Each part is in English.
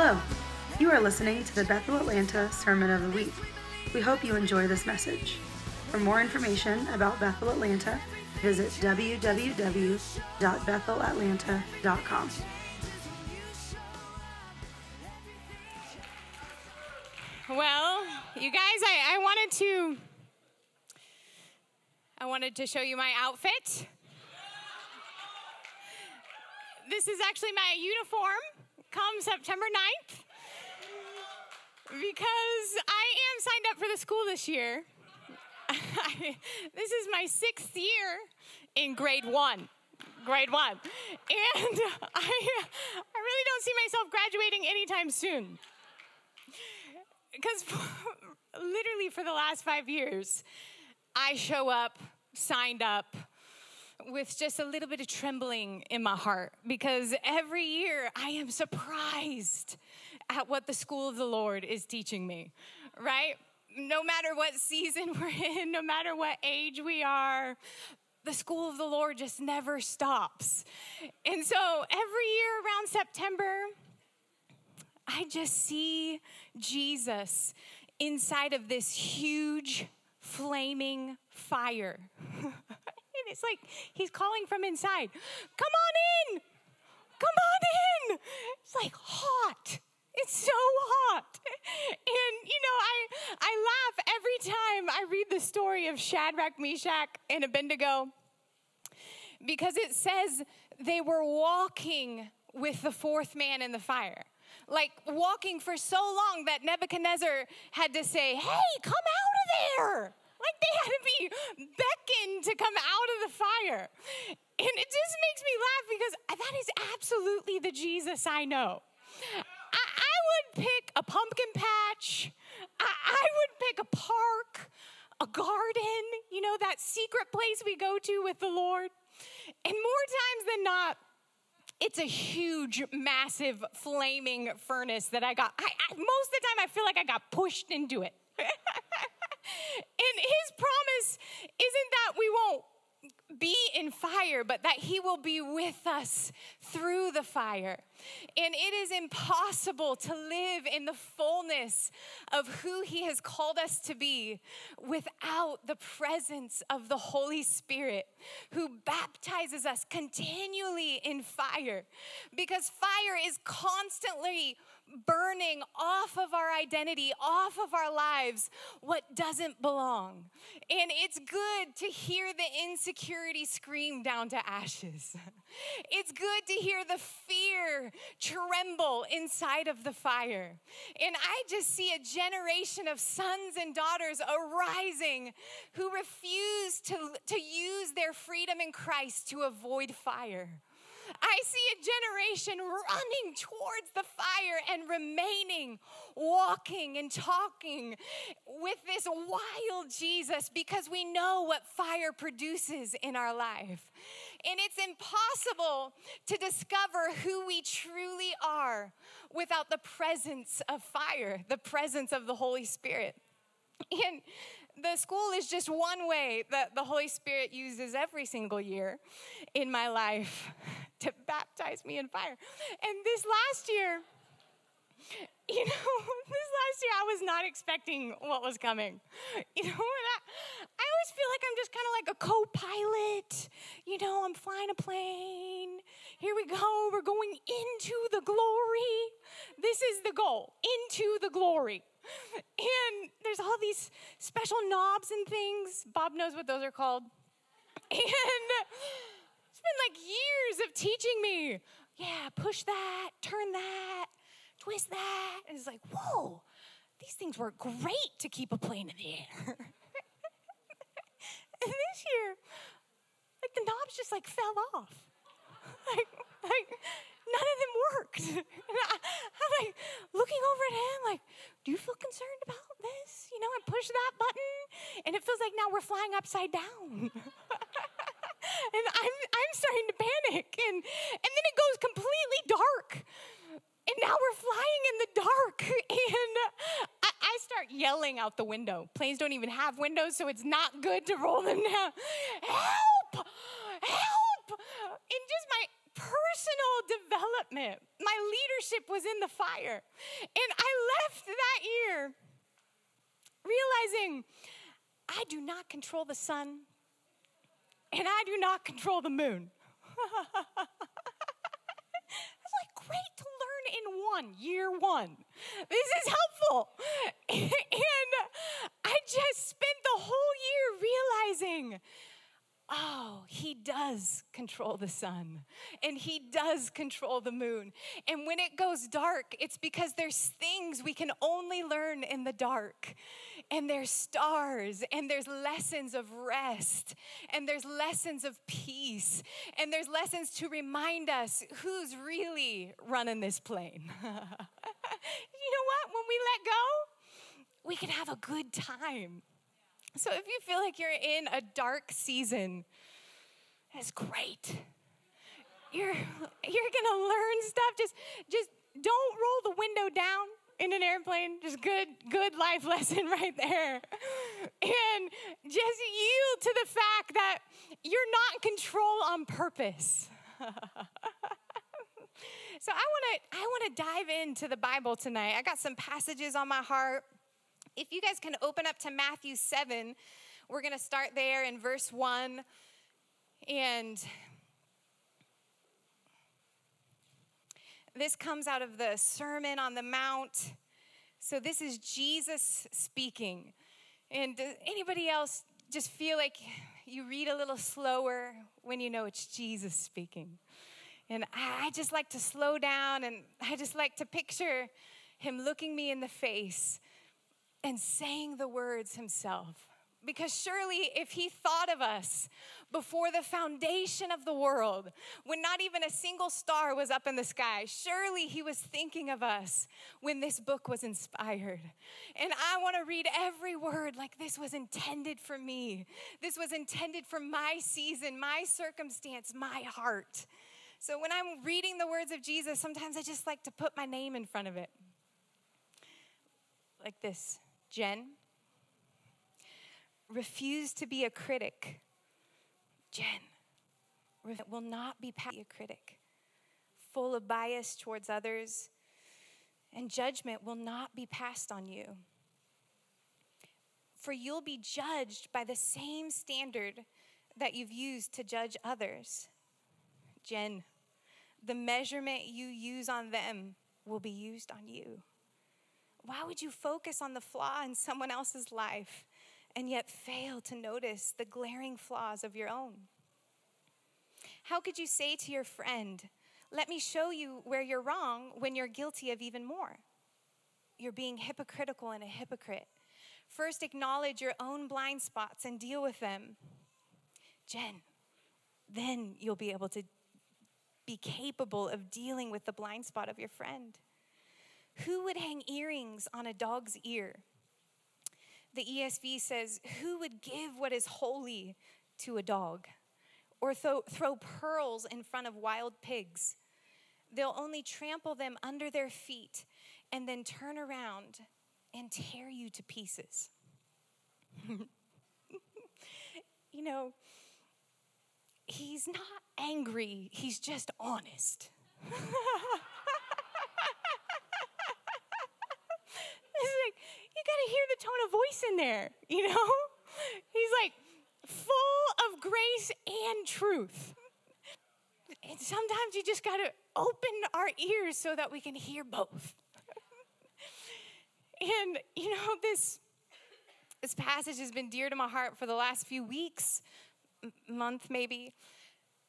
Hello. You are listening to the Bethel Atlanta Sermon of the Week. We hope you enjoy this message. For more information about Bethel Atlanta, visit www.bethelatlanta.com. Well, you guys, I, I wanted to I wanted to show you my outfit. This is actually my uniform come September 9th because I am signed up for the school this year. this is my sixth year in grade one. Grade one. And I, I really don't see myself graduating anytime soon. Because literally for the last five years, I show up signed up with just a little bit of trembling in my heart because every year I am surprised at what the school of the Lord is teaching me, right? No matter what season we're in, no matter what age we are, the school of the Lord just never stops. And so every year around September, I just see Jesus inside of this huge flaming fire. it's like he's calling from inside, Come on in! Come on in! It's like hot. It's so hot. And you know, I I laugh every time I read the story of Shadrach, Meshach, and Abednego because it says they were walking with the fourth man in the fire. Like walking for so long that Nebuchadnezzar had to say, Hey, come out of there. Like they had to be beckoned to come out of the fire. And it just makes me laugh because that is absolutely the Jesus I know. I, I would pick a pumpkin patch, I, I would pick a park, a garden, you know, that secret place we go to with the Lord. And more times than not, it's a huge, massive, flaming furnace that I got. I, I, most of the time, I feel like I got pushed into it. and his promise isn't that we won't be in fire, but that He will be with us through the fire. And it is impossible to live in the fullness of who He has called us to be without the presence of the Holy Spirit who baptizes us continually in fire. Because fire is constantly burning off of our identity, off of our lives, what doesn't belong. And it's good to hear the insecurity scream down to ashes. It's good to hear the fear tremble inside of the fire. And I just see a generation of sons and daughters arising who refuse to, to use their freedom in Christ to avoid fire. I see a generation running towards the fire and remaining, walking and talking with this wild Jesus because we know what fire produces in our life. And it's impossible to discover who we truly are without the presence of fire, the presence of the Holy Spirit. And the school is just one way that the Holy Spirit uses every single year in my life to baptize me in fire. And this last year, you know, this last year I was not expecting what was coming. You know, and I, I always feel like I'm just kind of like a co pilot. You know, I'm flying a plane. Here we go. We're going into the glory. This is the goal into the glory. And there's all these special knobs and things. Bob knows what those are called. And it's been like years of teaching me, yeah, push that, turn that, twist that. And it's like, whoa, these things work great to keep a plane in the air. and this year, like the knobs just like fell off. like, like none of them worked. I, am like looking over at him, like, do you feel concerned about this? You know, I push that button, and it feels like now we're flying upside down. and I'm I'm starting to panic, and and then it goes completely dark. And now we're flying in the dark, and I, I start yelling out the window. Planes don't even have windows, so it's not good to roll them down. Help! Help! In just my personal development, my leadership was in the fire. And I left that year realizing I do not control the sun and I do not control the moon. It's like great to learn in one, year one. This is helpful. and I just spent the whole year realizing oh, he does control the sun and he does control the moon. And when it goes dark, it's because there's things we can only learn in the dark. And there's stars, and there's lessons of rest, and there's lessons of peace, and there's lessons to remind us who's really running this plane. you know what? When we let go, we can have a good time. So if you feel like you're in a dark season, that's great. You're you're gonna learn stuff. Just just don't roll the window down in an airplane. Just good good life lesson right there. And just yield to the fact that you're not in control on purpose. so I want to I want to dive into the Bible tonight. I got some passages on my heart if you guys can open up to Matthew 7, we're going to start there in verse 1. And this comes out of the Sermon on the Mount. So this is Jesus speaking. And does anybody else just feel like you read a little slower when you know it's Jesus speaking? And I just like to slow down and I just like to picture him looking me in the face and saying the words himself. Because surely, if he thought of us before the foundation of the world, when not even a single star was up in the sky, surely he was thinking of us when this book was inspired. And I want to read every word like this was intended for me. This was intended for my season, my circumstance, my heart. So when I'm reading the words of Jesus, sometimes I just like to put my name in front of it. Like this. Jen. Refuse to be a critic. Jen. Will not be a critic. Full of bias towards others, and judgment will not be passed on you. For you'll be judged by the same standard that you've used to judge others. Jen, the measurement you use on them will be used on you. Why would you focus on the flaw in someone else's life and yet fail to notice the glaring flaws of your own? How could you say to your friend, Let me show you where you're wrong when you're guilty of even more? You're being hypocritical and a hypocrite. First, acknowledge your own blind spots and deal with them. Jen, then you'll be able to be capable of dealing with the blind spot of your friend. Who would hang earrings on a dog's ear? The ESV says, Who would give what is holy to a dog? Or th- throw pearls in front of wild pigs? They'll only trample them under their feet and then turn around and tear you to pieces. you know, he's not angry, he's just honest. you got to hear the tone of voice in there, you know? He's like full of grace and truth. And sometimes you just got to open our ears so that we can hear both. and you know this this passage has been dear to my heart for the last few weeks, month maybe.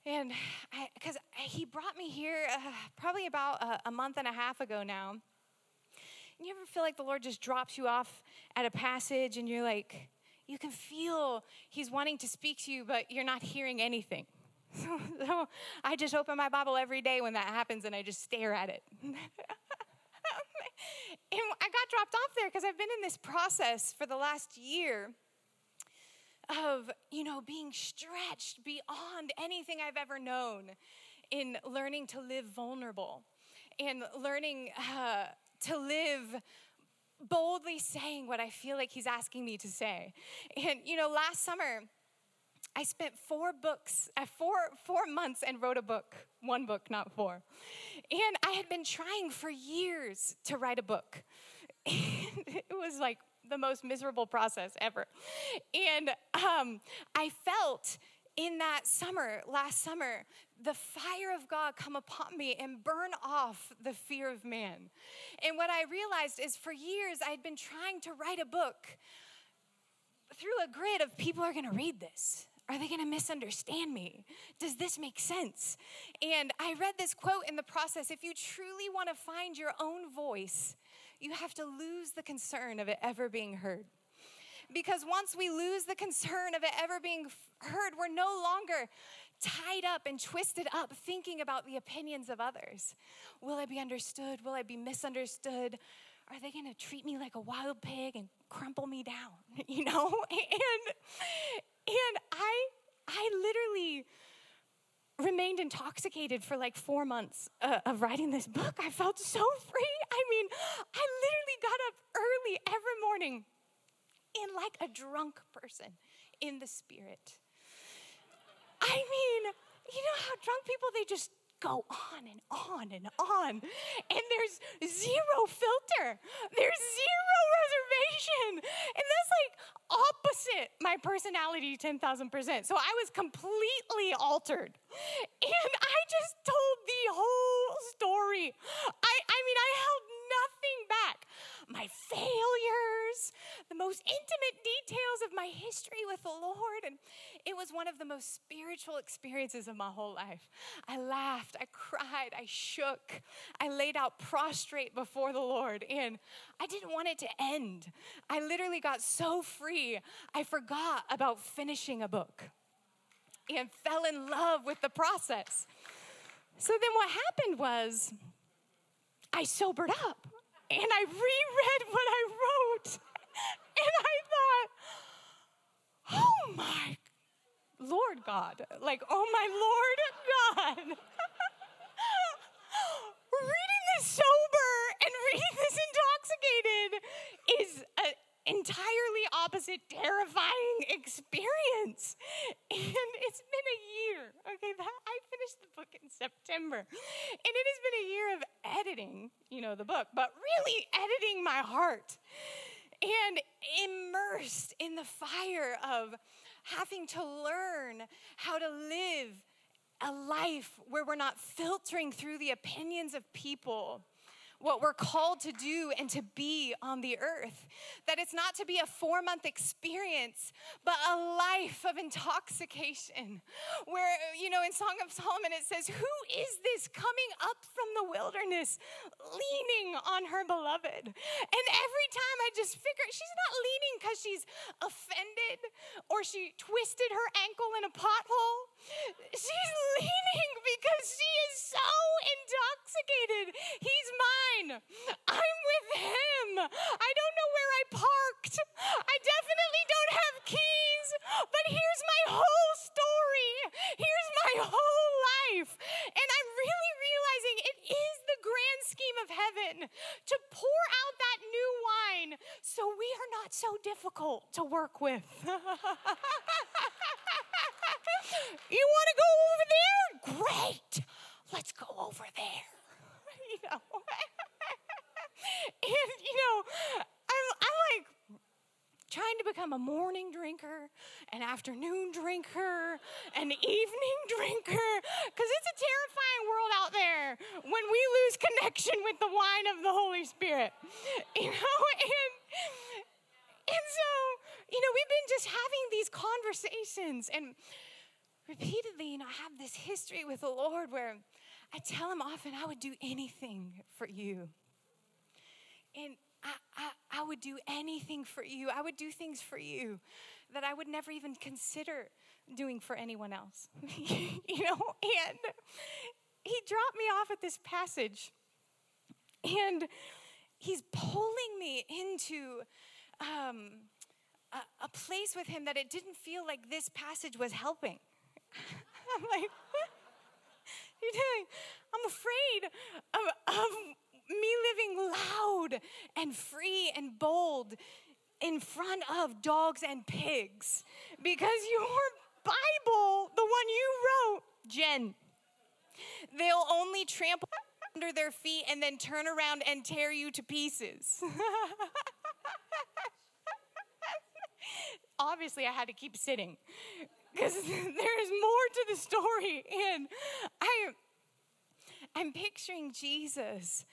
And because he brought me here uh, probably about a, a month and a half ago now. You ever feel like the Lord just drops you off at a passage and you're like, you can feel He's wanting to speak to you, but you're not hearing anything. So, so I just open my Bible every day when that happens and I just stare at it. and I got dropped off there because I've been in this process for the last year of, you know, being stretched beyond anything I've ever known in learning to live vulnerable and learning uh, to live boldly saying what I feel like He's asking me to say. And, you know, last summer, I spent four books, uh, four, four months and wrote a book. One book, not four. And I had been trying for years to write a book. And it was like the most miserable process ever. And um, I felt in that summer, last summer, the fire of God come upon me and burn off the fear of man. And what I realized is for years I had been trying to write a book through a grid of people are going to read this. Are they going to misunderstand me? Does this make sense? And I read this quote in the process if you truly want to find your own voice, you have to lose the concern of it ever being heard. Because once we lose the concern of it ever being heard, we're no longer tied up and twisted up thinking about the opinions of others. Will I be understood? Will I be misunderstood? Are they going to treat me like a wild pig and crumple me down? You know? And and I I literally remained intoxicated for like four months uh, of writing this book. I felt so free. I mean, I literally got up early every morning in like a drunk person in the spirit. I mean, you know how drunk people, they just go on and on and on. And there's zero filter, there's zero reservation. And that's like opposite my personality 10,000%. So I was completely altered. And I just told the whole story. I, I mean, I held nothing back. My failures, the most intimate details of my history with the Lord. And it was one of the most spiritual experiences of my whole life. I laughed, I cried, I shook, I laid out prostrate before the Lord, and I didn't want it to end. I literally got so free, I forgot about finishing a book and fell in love with the process. So then what happened was I sobered up and I reread what I wrote and I thought, oh my Lord God. Like, oh my Lord God. reading this sober and reading this intoxicated is an entirely opposite, terrifying experience. And it's been a year. Okay, that, I finished the book in September. And it has been a year of editing, you know, the book, but really editing my heart and immersed in the fire of having to learn how to live a life where we're not filtering through the opinions of people what we're called to do and to be on the earth. That it's not to be a four month experience, but a life of intoxication. Where, you know, in Song of Solomon it says, Who is this coming up from the wilderness, leaning on her beloved? And every time I just figure, she's not leaning because she's offended or she twisted her ankle in a pothole. She's leaning because she is so intoxicated. He's mine. I'm with him. I don't know where I parked. I definitely don't have keys, but here's my whole story. Here's my whole life. And it is the grand scheme of heaven to pour out that new wine so we are not so difficult to work with. you want to go over there? Great. Let's go over there. You know. and you know, I'm, I'm like trying to become a morning drinker, an afternoon drinker, an evening drinker, because it's a terrifying world out there when we lose connection with the wine of the Holy Spirit. You know, and and so, you know, we've been just having these conversations and repeatedly, you know, I have this history with the Lord where I tell him often I would do anything for you. And I, I, I would do anything for you. I would do things for you that I would never even consider doing for anyone else. you know, and he dropped me off at this passage, and he's pulling me into um, a, a place with him that it didn't feel like this passage was helping. I'm like, what? you doing? I'm afraid of, of me living loud and free and bold in front of dogs and pigs because you're Bible, the one you wrote, Jen. They'll only trample under their feet and then turn around and tear you to pieces. Obviously, I had to keep sitting because there is more to the story. And I, I'm picturing Jesus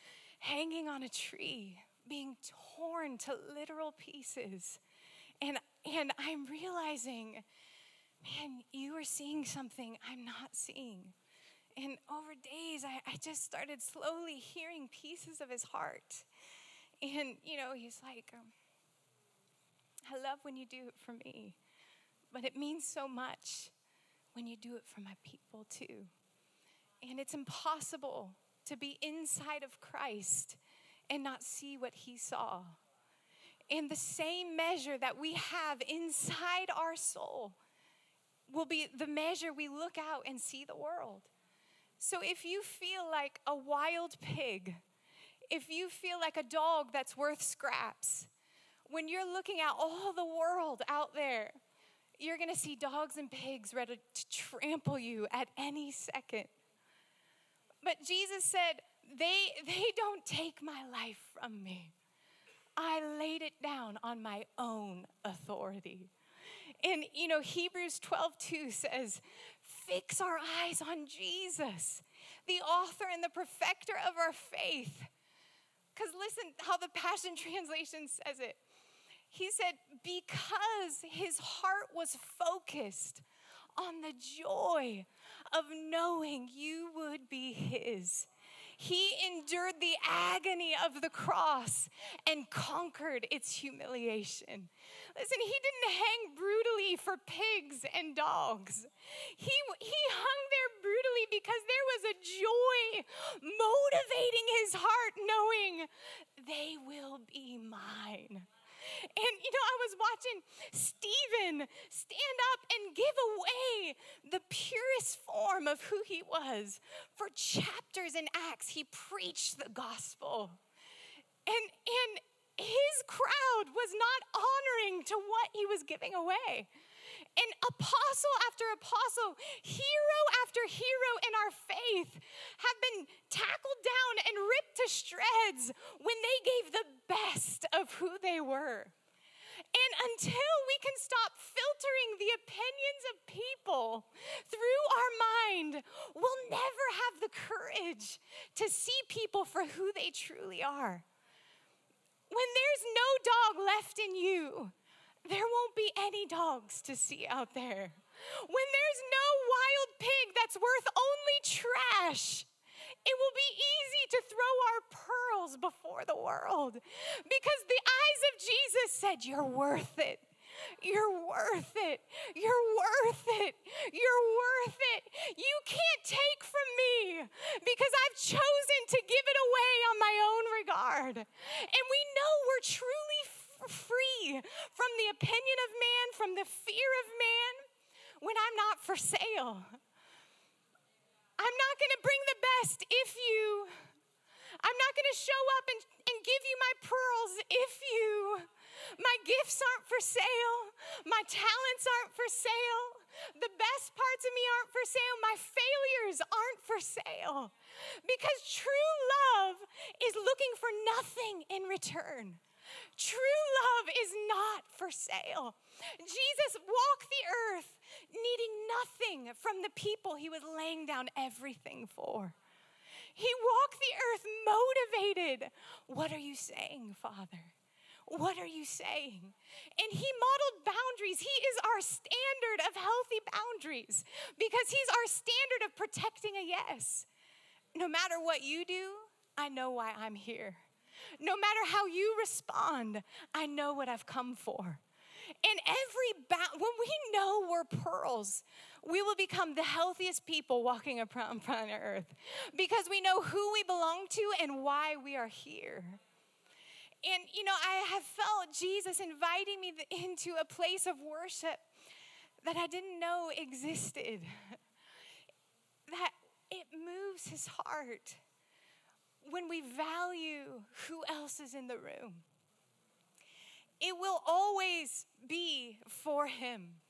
hanging on a tree, being torn to literal pieces. And, and I'm realizing, man, you are seeing something I'm not seeing. And over days, I, I just started slowly hearing pieces of his heart. And, you know, he's like, um, I love when you do it for me, but it means so much when you do it for my people too. And it's impossible to be inside of Christ and not see what he saw. And the same measure that we have inside our soul will be the measure we look out and see the world. So if you feel like a wild pig, if you feel like a dog that's worth scraps, when you're looking at all the world out there, you're gonna see dogs and pigs ready to trample you at any second. But Jesus said, they, they don't take my life from me. I laid it down on my own authority. And you know, Hebrews 12 2 says, fix our eyes on Jesus, the author and the perfecter of our faith. Because listen how the Passion Translation says it. He said, because his heart was focused on the joy of knowing you would be his he endured the agony of the cross and conquered its humiliation. Listen, he didn't hang brutally for pigs and dogs. He, he hung there brutally because there was a joy motivating his heart, knowing they will be mine. And you know, I was watching Stephen stand up and give away the purest form of who he was. For chapters in Acts, he preached the gospel. And, and his crowd was not honoring to what he was giving away. And apostle after apostle, hero after hero in our faith have been tackled down and ripped to shreds when they gave the best of who they were. And until we can stop filtering the opinions of people through our mind, we'll never have the courage to see people for who they truly are. When there's no dog left in you, there won't be any dogs to see out there. When there's no wild pig that's worth only trash, it will be easy to throw our pearls before the world because the eyes of Jesus said, You're worth it. You're worth it. You're worth it. You're worth it. You can't take from me because I've chosen to give it away on my own regard. And we know we're truly free from the opinion of man, from the fear of man, when I'm not for sale. I'm not going to bring the best if you, I'm not going to show up and, and give you my pearls if you, my gifts aren't for sale, my talents aren't for sale, the best parts of me aren't for sale, my failures aren't for sale. Because true love is looking for nothing in return. True love is not for sale. Jesus walked the earth needing nothing from the people he was laying down everything for. He walked the earth motivated. What are you saying, Father? What are you saying? And he modeled boundaries. He is our standard of healthy boundaries because he's our standard of protecting a yes. No matter what you do, I know why I'm here. No matter how you respond, I know what I've come for. And every ba- when we know we're pearls, we will become the healthiest people walking around planet Earth because we know who we belong to and why we are here. And you know, I have felt Jesus inviting me into a place of worship that I didn't know existed. That it moves his heart when we value who else is in the room. It will always be for Him.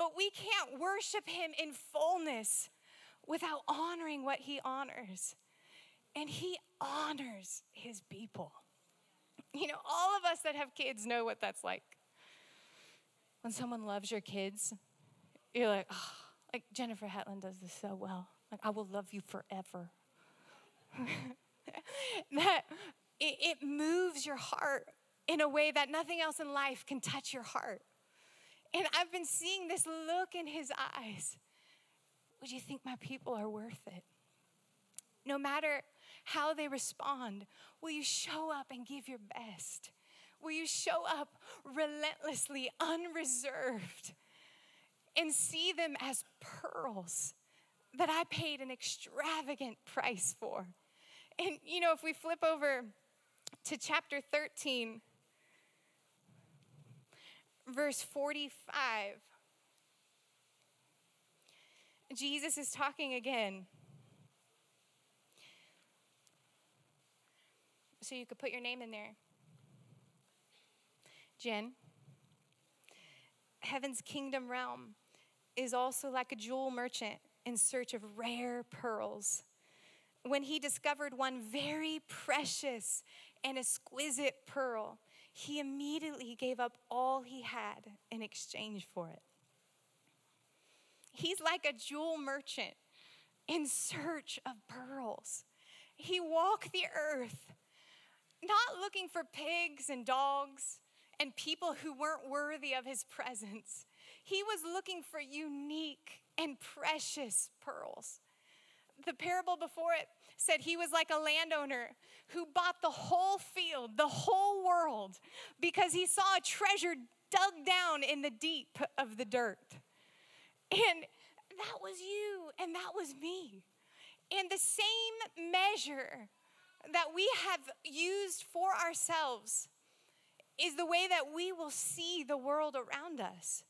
But we can't worship him in fullness without honoring what he honors. And he honors his people. You know, all of us that have kids know what that's like. When someone loves your kids, you're like, oh, like Jennifer Hetland does this so well. Like, I will love you forever. that it, it moves your heart in a way that nothing else in life can touch your heart. And I've been seeing this look in his eyes. Would you think my people are worth it? No matter how they respond, will you show up and give your best? Will you show up relentlessly, unreserved, and see them as pearls that I paid an extravagant price for? And you know, if we flip over to chapter 13, verse 45, Jesus is talking again. So you could put your name in there. Jen. Heaven's kingdom realm is also like a jewel merchant in search of rare pearls. When he discovered one very precious and exquisite pearl, he immediately gave up all he had in exchange for it. He's like a jewel merchant in search of pearls. He walked the earth not looking for pigs and dogs and people who weren't worthy of his presence. He was looking for unique and precious pearls. The parable before it said he was like a landowner who bought the whole field, the whole world, because he saw a treasure dug down in the deep of the dirt. And that was you, and that was me. And the same measure that we have used for ourselves is the way that we will see the world around us.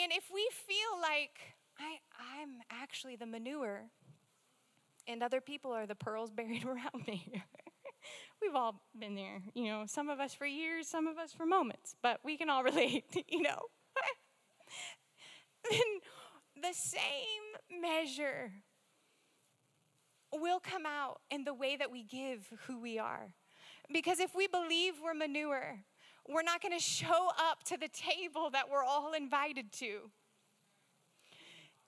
And if we feel like I, I'm actually the manure and other people are the pearls buried around me, we've all been there. You know, some of us for years, some of us for moments, but we can all relate, you know. then the same measure will come out in the way that we give who we are. Because if we believe we're manure, we're not going to show up to the table that we're all invited to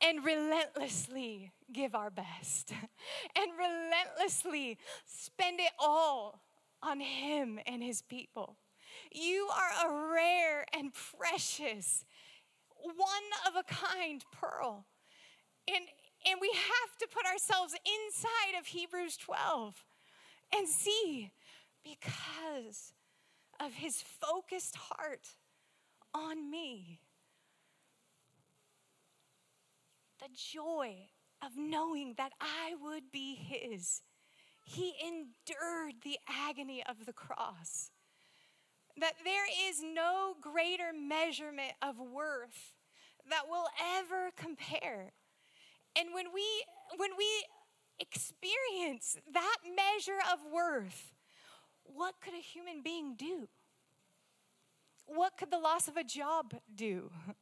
and relentlessly give our best and relentlessly spend it all on Him and His people. You are a rare and precious, one of a kind pearl. And, and we have to put ourselves inside of Hebrews 12 and see because of his focused heart on me. The joy of knowing that I would be his. He endured the agony of the cross. That there is no greater measurement of worth that will ever compare. And when we when we experience that measure of worth, what could a human being do? What could the loss of a job do?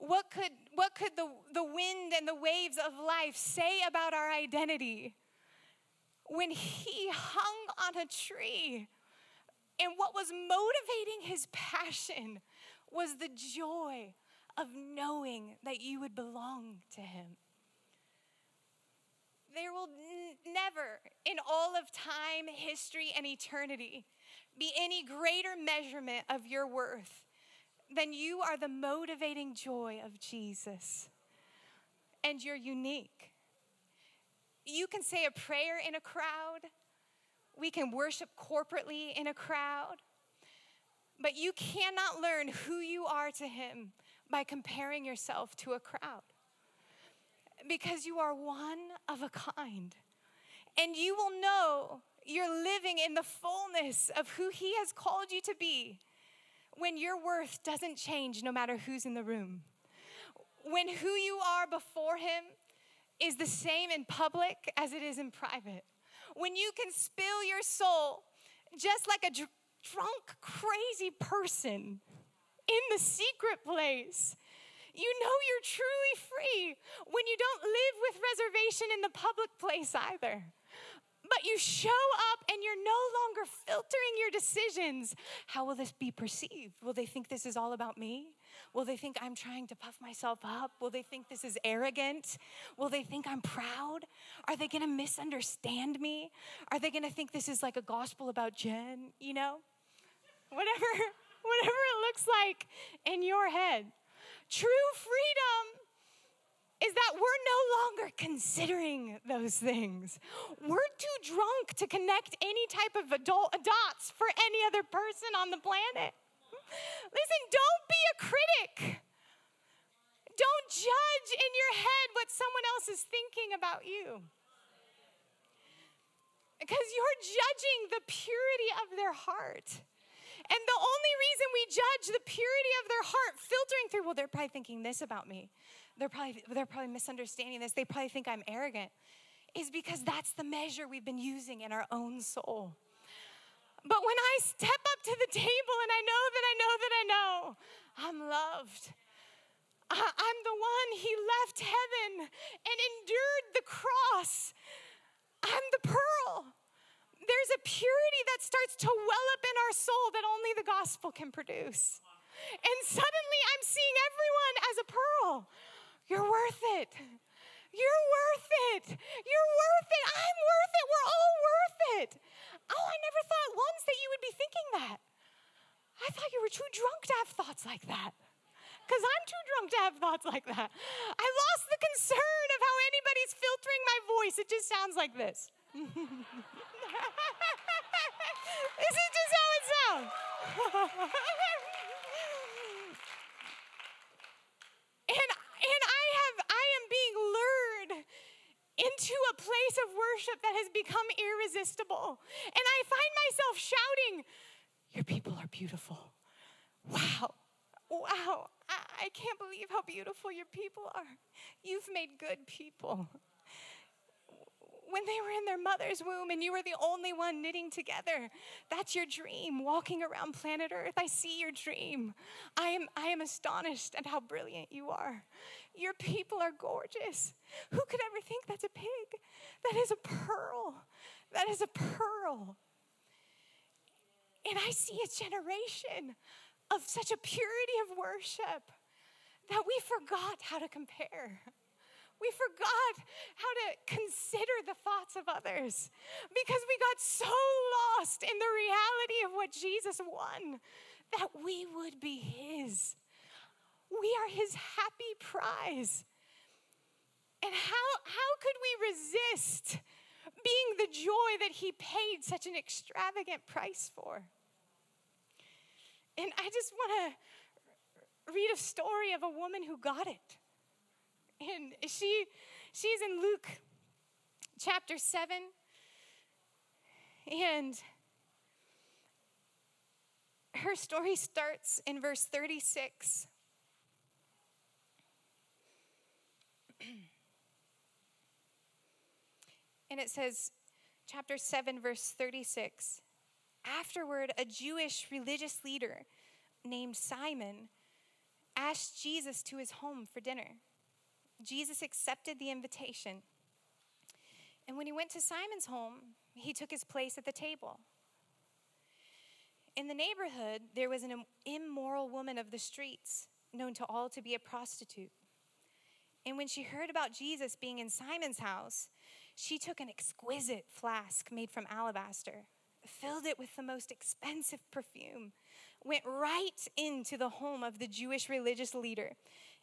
What could, what could the, the wind and the waves of life say about our identity? When he hung on a tree, and what was motivating his passion was the joy of knowing that you would belong to him. There will n- never, in all of time, history, and eternity, be any greater measurement of your worth than you are the motivating joy of Jesus. And you're unique. You can say a prayer in a crowd, we can worship corporately in a crowd, but you cannot learn who you are to Him by comparing yourself to a crowd because you are one of a kind. And you will know you're living in the fullness of who He has called you to be when your worth doesn't change no matter who's in the room. When who you are before Him is the same in public as it is in private. When you can spill your soul just like a dr- drunk, crazy person in the secret place. You know you're truly free when you don't live with reservation in the public place either. But you show up and you're no longer filtering your decisions. How will this be perceived? Will they think this is all about me? Will they think I'm trying to puff myself up? Will they think this is arrogant? Will they think I'm proud? Are they gonna misunderstand me? Are they gonna think this is like a gospel about Jen? You know? Whatever, whatever it looks like in your head. True freedom is that we're no longer considering those things. We're too drunk to connect any type of adult dots for any other person on the planet. Listen, don't be a critic. Don't judge in your head what someone else is thinking about you. Because you're judging the purity of their heart. And the only reason we judge the purity of their heart, filtering through, well, they're probably thinking this about me. They're probably, they're probably misunderstanding this. They probably think I'm arrogant, is because that's the measure we've been using in our own soul. But when I step up to the table and I know that I know that I know I'm loved, I'm the one he left heaven and endured the cross. I'm the pearl there's a purity that starts to well up in our soul that only the gospel can produce. And suddenly I'm seeing everyone as a pearl. You're worth it. You're worth it. You're worth it. I'm worth it. We're all worth it. Oh, I never thought once that you would be thinking that. I thought you were too drunk to have thoughts like that. Because I'm too drunk to have thoughts like that. I lost the concern of how anybody's filtering my voice. It just sounds like this. this is just how it sounds. and and I have I am being lured into a place of worship that has become irresistible. And I find myself shouting, Your people are beautiful. Wow. Wow. I, I can't believe how beautiful your people are. You've made good people when they were in their mother's womb and you were the only one knitting together. That's your dream, walking around planet Earth. I see your dream. I am, I am astonished at how brilliant you are. Your people are gorgeous. Who could ever think that's a pig? That is a pearl. That is a pearl. And I see a generation of such a purity of worship that we forgot how to compare. We forgot how to consider the thoughts of others because we got so lost in the reality of what Jesus won that we would be His. We are His happy prize. And how, how could we resist being the joy that He paid such an extravagant price for? And I just want to read a story of a woman who got it. And she she's in Luke chapter 7 and her story starts in verse 36. And it says, chapter 7, verse 36 Afterward, a Jewish religious leader named Simon asked Jesus to his home for dinner. Jesus accepted the invitation. And when he went to Simon's home, he took his place at the table. In the neighborhood, there was an immoral woman of the streets, known to all to be a prostitute. And when she heard about Jesus being in Simon's house, she took an exquisite flask made from alabaster, filled it with the most expensive perfume, went right into the home of the Jewish religious leader,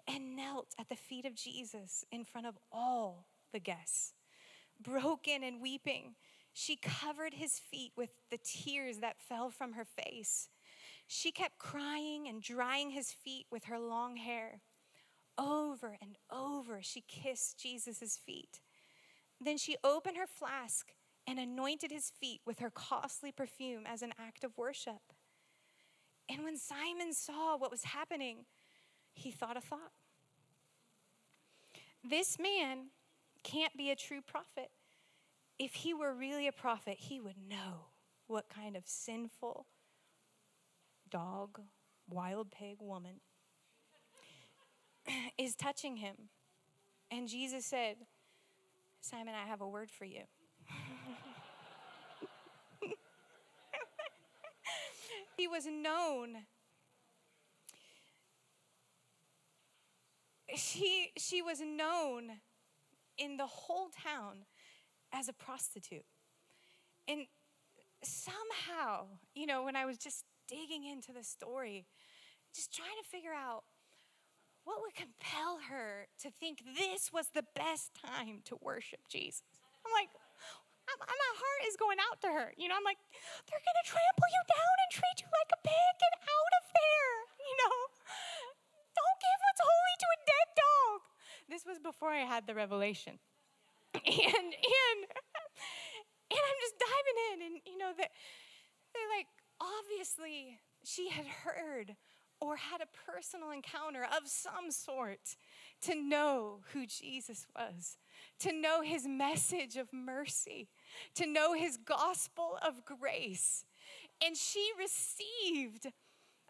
and knelt at the feet of Jesus in front of all the guests. Broken and weeping, she covered his feet with the tears that fell from her face. She kept crying and drying his feet with her long hair. Over and over, she kissed Jesus' feet. Then she opened her flask and anointed his feet with her costly perfume as an act of worship. And when Simon saw what was happening, he thought a thought. This man can't be a true prophet. If he were really a prophet, he would know what kind of sinful dog wild pig woman, is touching him. And Jesus said, Simon, I have a word for you. he was known. She, she was known in the whole town as a prostitute. And somehow, you know, when I was just digging into the story, just trying to figure out what would compel her to think this was the best time to worship Jesus. I'm like, I'm, my heart is going out to her. You know, I'm like, they're going to trample you down and treat you like a pig. Get out of there. You know, don't give what's holy to a dead dog. This was before I had the revelation. And, and, and I'm just diving in, and, you know, that they're like, obviously, she had heard or had a personal encounter of some sort to know who Jesus was, to know his message of mercy, to know his gospel of grace. And she received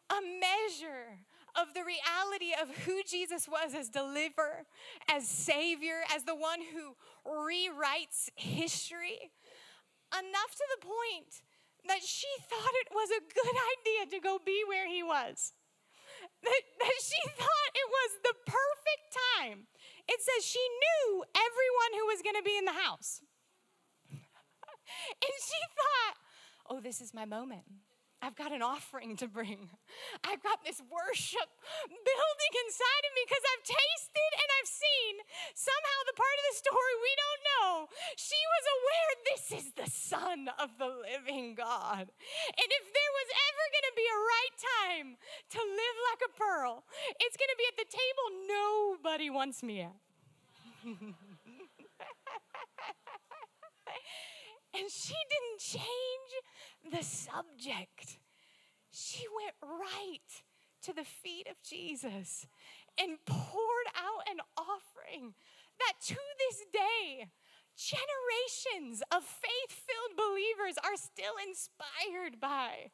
a measure of the reality of who Jesus was as deliverer, as savior, as the one who rewrites history, enough to the point that she thought it was a good idea to go be where he was that, that she thought it was the perfect time. It says she knew everyone who was going to be in the house. and she thought, oh, this is my moment. I've got an offering to bring. I've got this worship building inside of me because I've tasted and I've seen somehow the part of the story we don't know. She was aware this is the Son of the living God. And if there was ever going to be a right time to live like a pearl, it's going to be at the table nobody wants me at. and she didn't change the subject. She went right to the feet of Jesus and poured out an offering that to this day, generations of faith filled believers are still inspired by.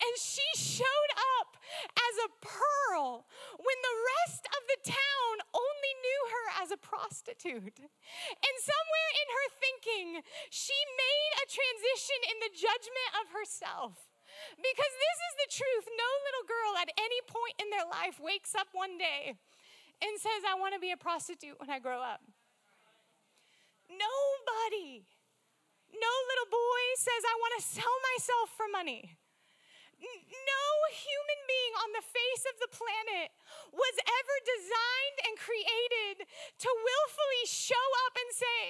And she showed up as a pearl when the rest of the town only knew her as a prostitute. And somewhere in her thinking, she made a transition in the judgment of herself. Because this is the truth. No little girl at any point in their life wakes up one day and says, I want to be a prostitute when I grow up. Nobody, no little boy says, I want to sell myself for money. No human being on the face of the planet was ever designed and created to willfully show up and say,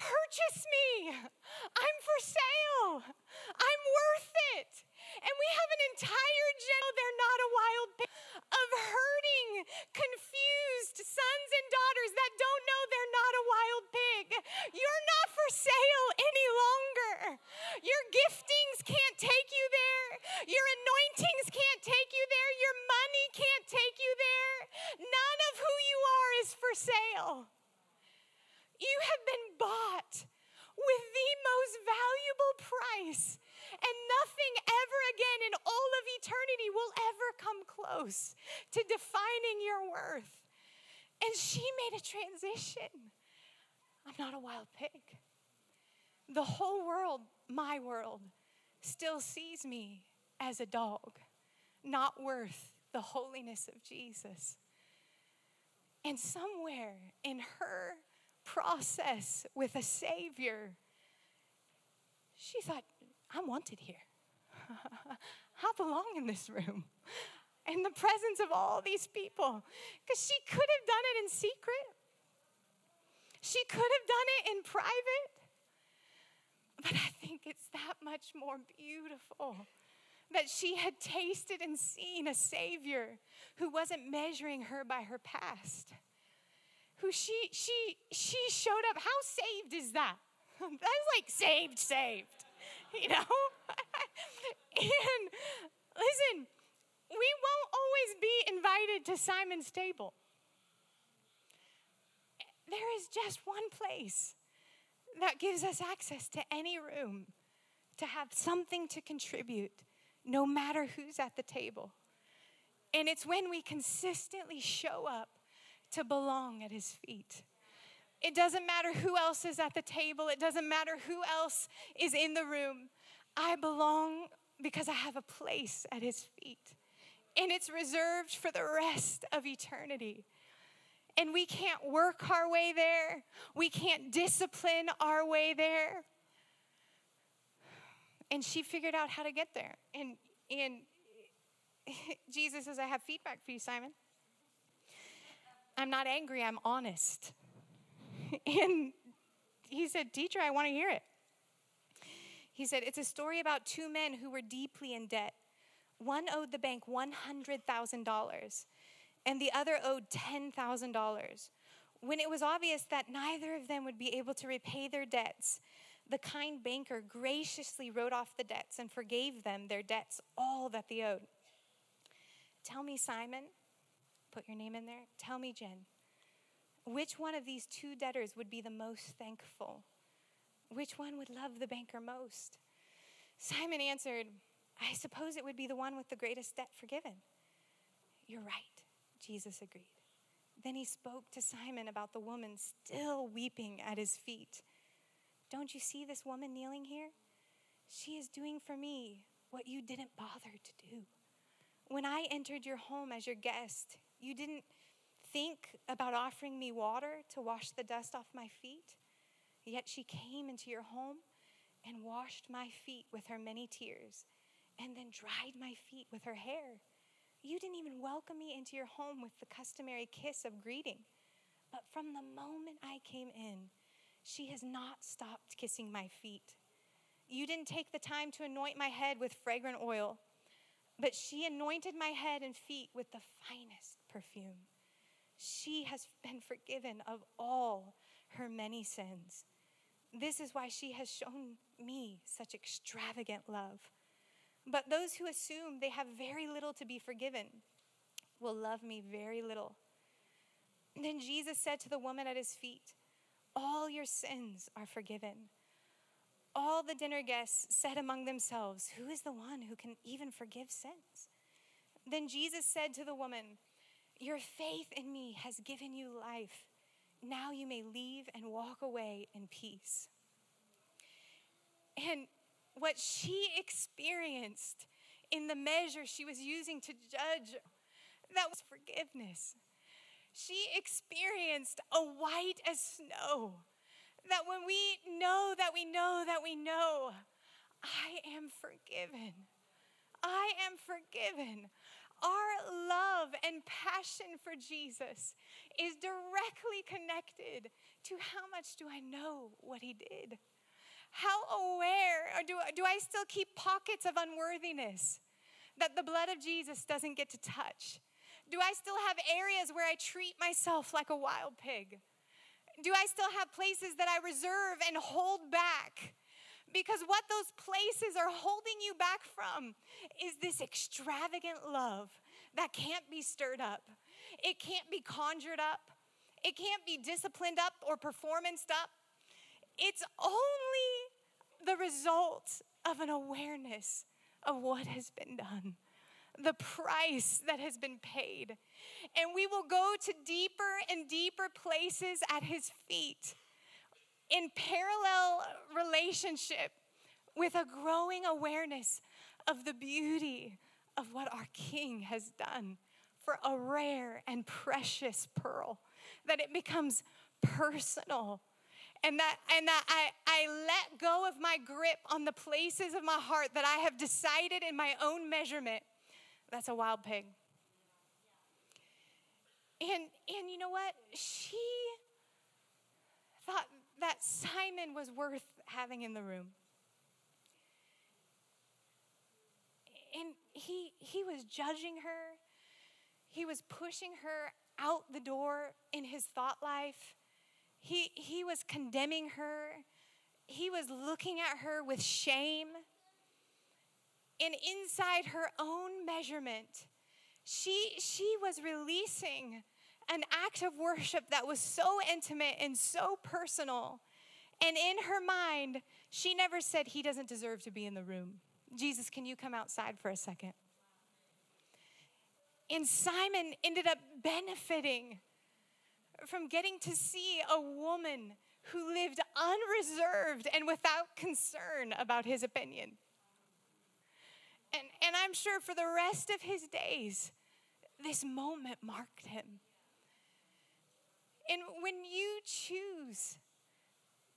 Purchase me. I'm for sale. I'm worth it. And we have an entire general, they're not a wild pig, of hurting, confused sons and daughters that don't know they're not a wild pig. You're not for sale any longer. Your giftings can't take you there. Your anointings can't take you there. Your money can't take you there. None of who you are is for sale. You have been bought with the most valuable price and nothing ever again in all of eternity will ever come close to defining your worth. And she made a transition. I'm not a wild pig. The whole world, my world, still sees me as a dog, not worth the holiness of Jesus. And somewhere in her process with a Savior, she thought, I'm wanted here. I belong in this room in the presence of all these people because she could have done it in secret. She could have done it in private. But I think it's that much more beautiful that she had tasted and seen a Savior who wasn't measuring her by her past. Who she she she showed up. How saved is that? That's like saved, saved. you know? and listen, we won't always be invited to Simon's table. There is just one place that gives us access to any room to have something to contribute, no matter who's at the table. And it's when we consistently show up to belong at his feet. It doesn't matter who else is at the table, it doesn't matter who else is in the room. I belong because I have a place at his feet. And it's reserved for the rest of eternity. And we can't work our way there, we can't discipline our way there. And she figured out how to get there. And, and Jesus says, I have feedback for you, Simon. I'm not angry, I'm honest. And he said, Teacher, I want to hear it. He said, It's a story about two men who were deeply in debt. One owed the bank $100,000, and the other owed $10,000. When it was obvious that neither of them would be able to repay their debts, the kind banker graciously wrote off the debts and forgave them their debts, all that they owed. Tell me, Simon, put your name in there. Tell me, Jen, which one of these two debtors would be the most thankful? Which one would love the banker most? Simon answered, I suppose it would be the one with the greatest debt forgiven. You're right, Jesus agreed. Then he spoke to Simon about the woman still weeping at his feet. Don't you see this woman kneeling here? She is doing for me what you didn't bother to do. When I entered your home as your guest, you didn't think about offering me water to wash the dust off my feet. Yet she came into your home and washed my feet with her many tears and then dried my feet with her hair. You didn't even welcome me into your home with the customary kiss of greeting. But from the moment I came in, she has not stopped kissing my feet. You didn't take the time to anoint my head with fragrant oil, but she anointed my head and feet with the finest perfume. She has been forgiven of all her many sins. This is why she has shown me such extravagant love. But those who assume they have very little to be forgiven will love me very little. Then Jesus said to the woman at his feet, all your sins are forgiven. All the dinner guests said among themselves, Who is the one who can even forgive sins? Then Jesus said to the woman, Your faith in me has given you life. Now you may leave and walk away in peace. And what she experienced in the measure she was using to judge, that was forgiveness she experienced a white as snow. That when we know that we know that we know, I am forgiven. I am forgiven. Our love and passion for Jesus is directly connected to how much do I know what he did? How aware, or do, do I still keep pockets of unworthiness that the blood of Jesus doesn't get to touch? Do I still have areas where I treat myself like a wild pig? Do I still have places that I reserve and hold back? Because what those places are holding you back from is this extravagant love that can't be stirred up. It can't be conjured up. It can't be disciplined up or performanced up. It's only the result of an awareness of what has been done the price that has been paid. And we will go to deeper and deeper places at his feet in parallel relationship with a growing awareness of the beauty of what our King has done for a rare and precious pearl, that it becomes personal. And that, and that I, I let go of my grip on the places of my heart that I have decided in my own measurement that's a wild pig. And, and you know what? She thought that Simon was worth having in the room. And he, he was judging her, he was pushing her out the door in his thought life. He, he was condemning her. He was looking at her with shame. And inside her own measurement, she, she was releasing an act of worship that was so intimate and so personal. And in her mind, she never said, He doesn't deserve to be in the room. Jesus, can you come outside for a second? And Simon ended up benefiting from getting to see a woman who lived unreserved and without concern about his opinion. And, and I'm sure for the rest of his days, this moment marked him. And when you choose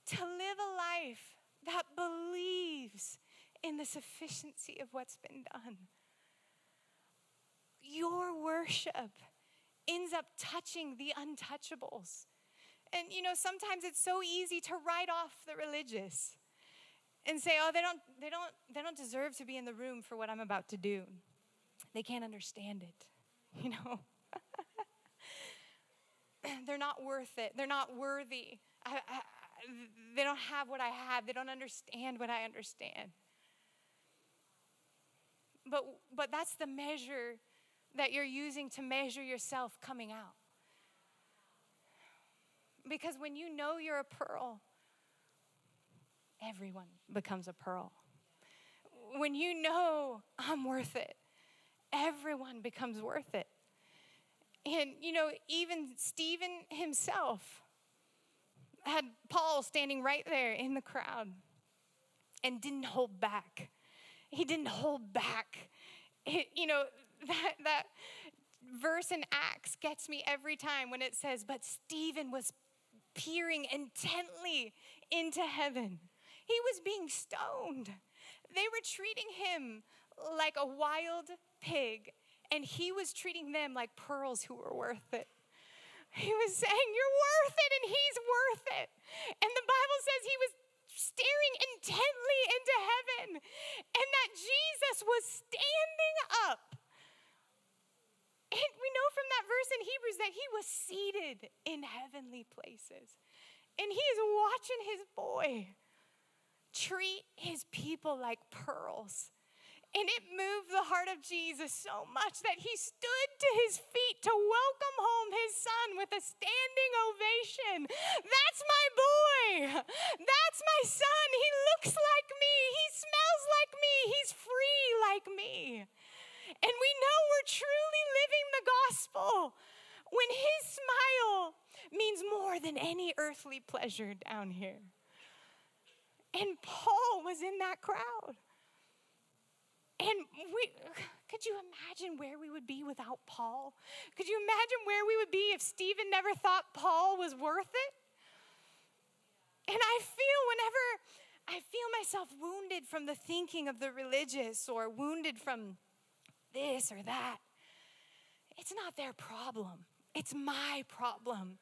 to live a life that believes in the sufficiency of what's been done, your worship ends up touching the untouchables. And you know, sometimes it's so easy to write off the religious and say, "Oh, they don't they don't they don't deserve to be in the room for what I'm about to do. They can't understand it." You know? Not worth it. They're not worthy. I, I, they don't have what I have. They don't understand what I understand. But, but that's the measure that you're using to measure yourself coming out. Because when you know you're a pearl, everyone becomes a pearl. When you know I'm worth it, everyone becomes worth it. And, you know, even Stephen himself had Paul standing right there in the crowd and didn't hold back. He didn't hold back. It, you know, that, that verse in Acts gets me every time when it says, But Stephen was peering intently into heaven. He was being stoned. They were treating him like a wild pig, and he was treating them like pearls who were worth it. He was saying, You're worth it, and he's worth it. And the Bible says he was staring intently into heaven, and that Jesus was standing up and we know from that verse in Hebrews that he was seated in heavenly places. And he is watching his boy treat his people like pearls. And it moved the heart of Jesus so much that he stood to his feet to welcome home his son with a standing ovation. That's my boy. That's my son. He looks like me. He smells like me. He's free like me. And we know we're truly living the gospel when his smile means more than any earthly pleasure down here. And Paul was in that crowd. We could you imagine where we would be without Paul? Could you imagine where we would be if Stephen never thought Paul was worth it? And I feel whenever I feel myself wounded from the thinking of the religious or wounded from this or that. It's not their problem, it's my problem.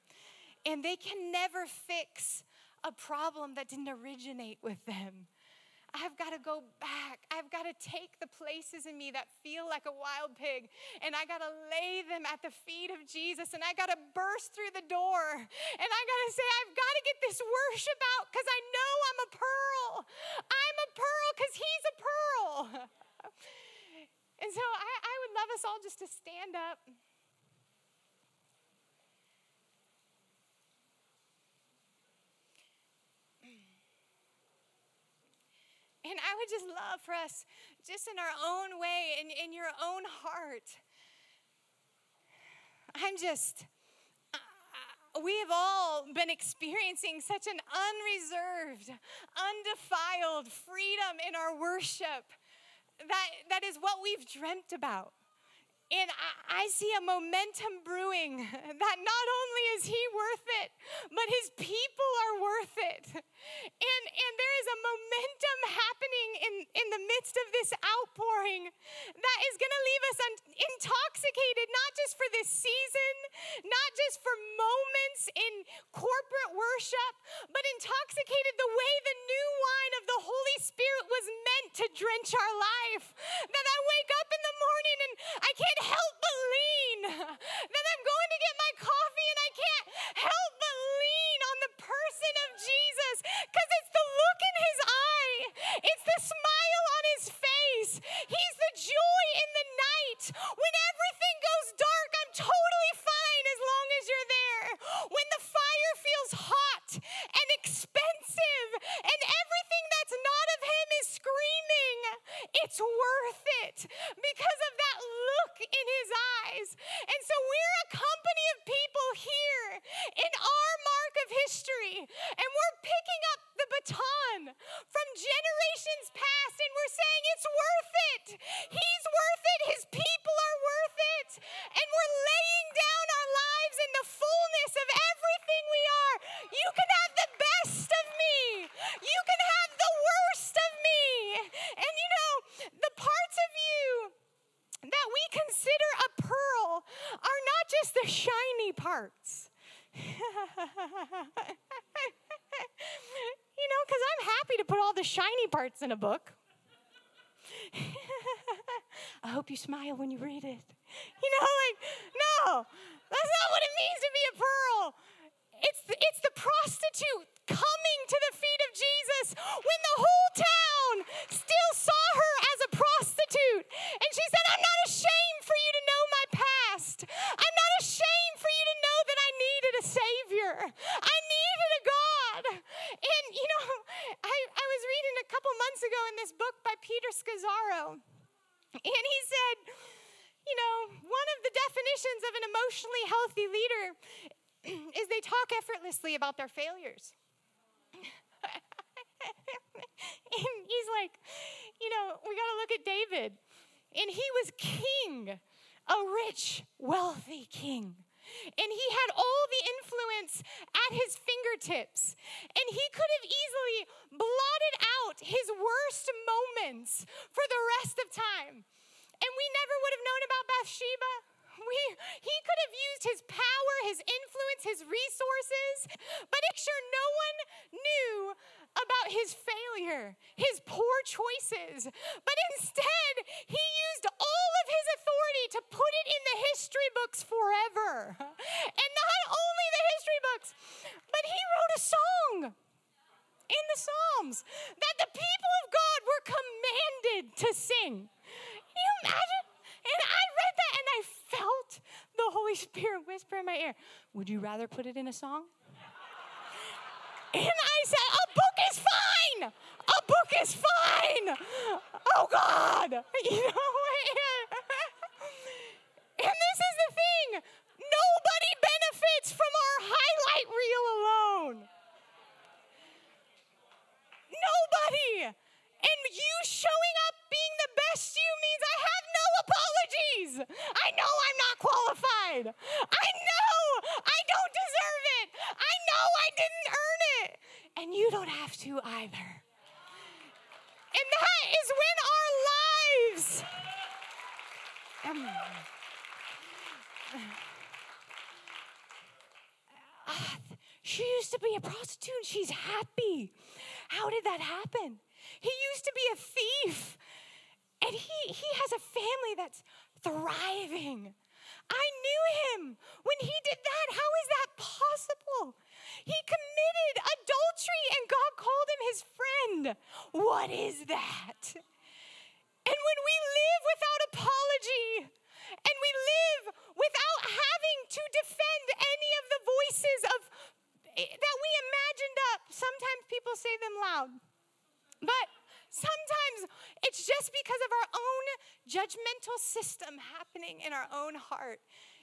And they can never fix a problem that didn't originate with them. I've got to go back. I've got to take the places in me that feel like a wild pig and I got to lay them at the feet of Jesus and I got to burst through the door and I got to say, I've got to get this worship out because I know I'm a pearl. I'm a pearl because He's a pearl. And so I, I would love us all just to stand up. And I would just love for us, just in our own way, in, in your own heart. I'm just, uh, we have all been experiencing such an unreserved, undefiled freedom in our worship that, that is what we've dreamt about. And I, I, see a momentum brewing that not only is he worth it, but his people are worth it. And, and there is a momentum happening in, in the midst of this outpouring that is going to leave us un- intoxicated, not just for this season, not just for moments in corporate worship, but intoxicated the way the new wine of the Holy Spirit was meant to drench our life. That I wake up in the morning and I can't help but lean. That I'm going to get my coffee and I can't help but lean on the person of Jesus because it's the look in his eye, it's the smile on his face. He's the joy in the night. When everything goes dark, I'm totally fine as long as you're there. When the fire feels hot and expensive and everything that's not of him is screaming, it's worth it because of that look in his eyes. And so we're a company of people here in our mark of history, and we're picking up the baton from generations past, and we're saying it's worth it. He's worth it. His people are worth it. And we're laying down our lives in the fullness of everything we are. You can have the best of me. You can have the worst of me. And you know, the parts of you that we consider a pearl are not just the shiny parts. you know, because I'm happy to put all the shiny parts in a book. I hope you smile when you read it. You know, like, no, that's not what it means to be a pearl. It's the, it's the prostitute coming to the feet of Jesus when the whole town still saw her as a prostitute. And she said, I'm not ashamed for you to know my past. I'm not ashamed for you to know that I needed a Savior. I needed a God. And, you know, I, I was reading a couple months ago in this book by Peter Scazzero. And he said, you know, one of the definitions of an emotionally healthy leader is they talk effortlessly about their failures. and he's like, you know, we got to look at David. And he was king, a rich, wealthy king. And he had all the influence at his fingertips. And he could have easily blotted out his worst moments for the rest of time. And we never would have known about Bathsheba. We, he could have used his power, his influence, his resources, but make sure no one knew about his failure, his poor choices. But instead, he used all of his authority to put it in the history books forever. And not only the history books, but he wrote a song in the Psalms that the people of God were commanded to sing. Can you imagine? And I read that and I felt the Holy Spirit whisper in my ear, Would you rather put it in a song? And I said, A book is fine. A book is fine. Oh God. You know? And this is the thing nobody benefits from our highlight reel alone. Nobody. And you showing up being the best you means I have no apologies. I know I'm not qualified. I know I don't deserve it. I know I didn't earn it. And you don't have to either. And that is when our lives. Um, ah, she used to be a prostitute. She's happy. How did that happen? He used to be a thief. And he, he has a family that's thriving. I knew him when he did that. How is that possible? He committed adultery and God called him his friend. What is that? And when we live without apology and we live without having to defend any of the voices of eh, that we imagined up, sometimes people say them loud. But sometimes it's just because of our own judgmental system happening in our own heart.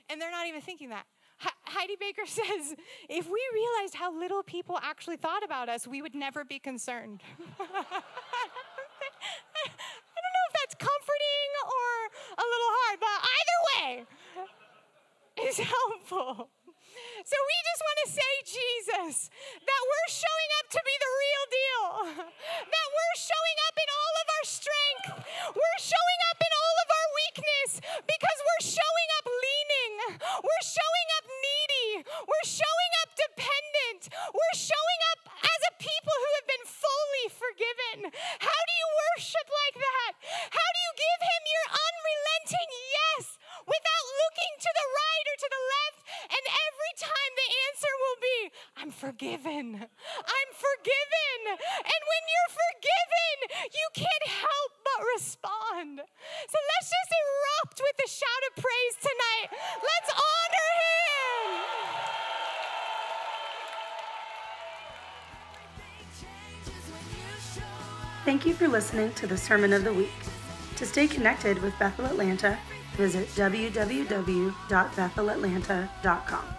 And they're not even thinking that. Heidi Baker says, if we realized how little people actually thought about us, we would never be concerned. I don't know if that's comforting or a little hard, but either way is helpful. So we just want to say, Jesus, that we're showing up to be the real deal, that we're showing up in all of our strength, we're showing up in all of our weakness because we're showing up leaning, we're showing up needy, we're showing up dependent, we're showing up as a people who have been fully forgiven. How do you worship like that? How do you give Him your unrelenting yes without looking to the right or to the left? And every time the answer will be, I'm forgiven. I'm forgiven. And when you're forgiven, you can't help but respond. So let's just erupt with a shout of praise tonight. Let's honor Him. Thank you for listening to the Sermon of the Week. To stay connected with Bethel Atlanta, visit www.bethelatlanta.com.